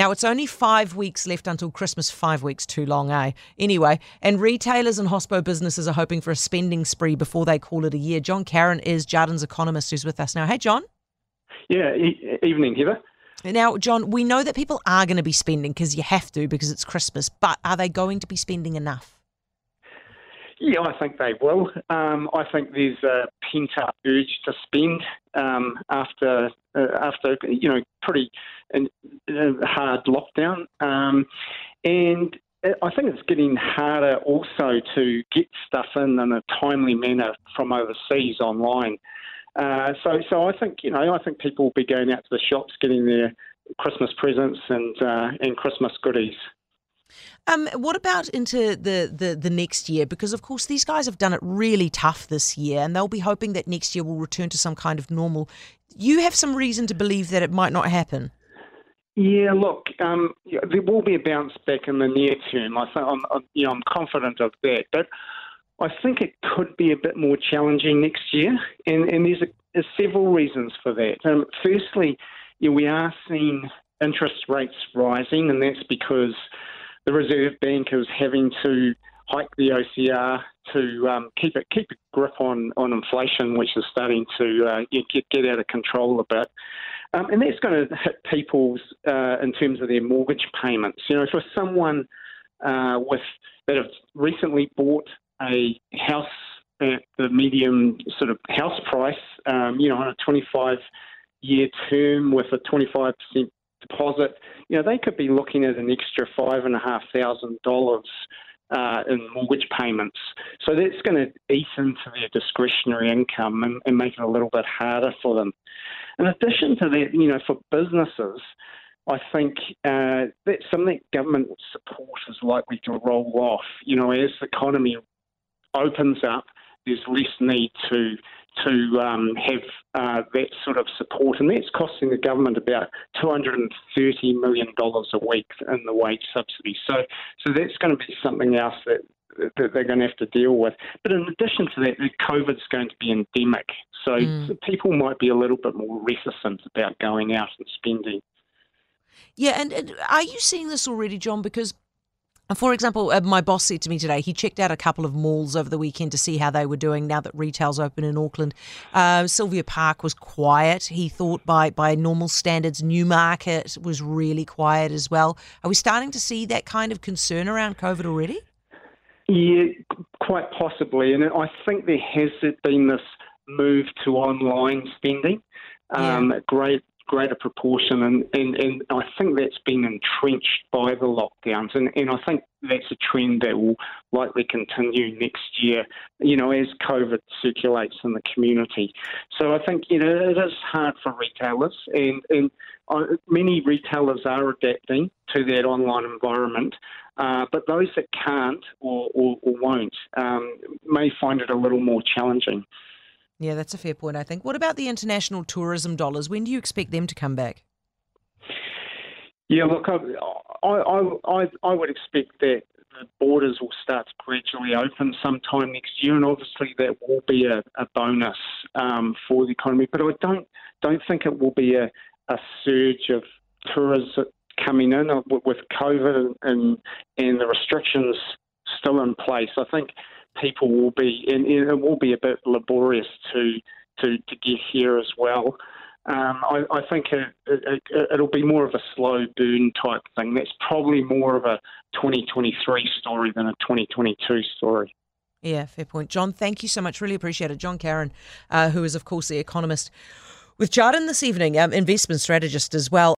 Now, it's only five weeks left until Christmas. Five weeks too long, eh? Anyway, and retailers and hospo businesses are hoping for a spending spree before they call it a year. John Carran is Jarden's economist who's with us now. Hey, John. Yeah, e- evening, Heather. Now, John, we know that people are going to be spending because you have to because it's Christmas, but are they going to be spending enough? Yeah, I think they will. Um, I think there's a pent up urge to spend um, after uh, after you know pretty hard lockdown, um, and I think it's getting harder also to get stuff in in a timely manner from overseas online. Uh, so, so I think you know I think people will be going out to the shops getting their Christmas presents and uh, and Christmas goodies. Um, what about into the, the, the next year? Because, of course, these guys have done it really tough this year, and they'll be hoping that next year will return to some kind of normal. You have some reason to believe that it might not happen. Yeah, look, um, there will be a bounce back in the near term. I think I'm, I'm, you know, I'm confident of that, but I think it could be a bit more challenging next year, and, and there's, a, there's several reasons for that. Um, firstly, you know, we are seeing interest rates rising, and that's because the Reserve Bank is having to hike the OCR to um, keep it keep a grip on, on inflation, which is starting to uh, get get out of control a bit. Um, and that's going to hit people's uh, in terms of their mortgage payments. You know, for someone uh, with that have recently bought a house at the medium sort of house price, um, you know, on a 25 year term with a 25% deposit, you know, they could be looking at an extra five and a half thousand dollars uh, in mortgage payments. So that's going to eat into their discretionary income and, and, make it a little bit harder for them. In addition to that, you know, for businesses, I think uh, that's something government support is likely to roll off. You know, as the economy opens up, there's less need to to um, have uh, that sort of support, and that's costing the government about two hundred and thirty million dollars a week in the wage subsidy. So, so that's going to be something else that that they're going to have to deal with. But in addition to that, the COVID's going to be endemic, so mm. people might be a little bit more reticent about going out and spending. Yeah, and, and are you seeing this already, John? Because for example, uh, my boss said to me today he checked out a couple of malls over the weekend to see how they were doing now that retail's open in Auckland. Uh, Sylvia Park was quiet. He thought by by normal standards, Newmarket was really quiet as well. Are we starting to see that kind of concern around COVID already? Yeah, quite possibly. And I think there has been this move to online spending. Um. Great greater proportion, and, and, and I think that's been entrenched by the lockdowns, and, and I think that's a trend that will likely continue next year, you know, as COVID circulates in the community. So I think, you know, it is hard for retailers, and, and uh, many retailers are adapting to that online environment. Uh, but those that can't or, or, or won't um, may find it a little more challenging. Yeah, that's a fair point, I think. What about the international tourism dollars? When do you expect them to come back? Yeah, look, I, I, I, I would expect that the borders will start to gradually open sometime next year, and obviously that will be a, a bonus um, for the economy. But I don't don't think it will be a, a surge of tourism coming in with COVID and and the restrictions still in place. I think people will be, and it will be a bit laborious to to, to get here as well. Um, I, I, think it, it, will be more of a slow burn type thing. That's probably more of a 2023 story than a 2022 story. Yeah, fair point. John, thank you so much. Really appreciate it. John Carran, uh, who is, of course, the economist with Jarden this evening, um, investment strategist as well.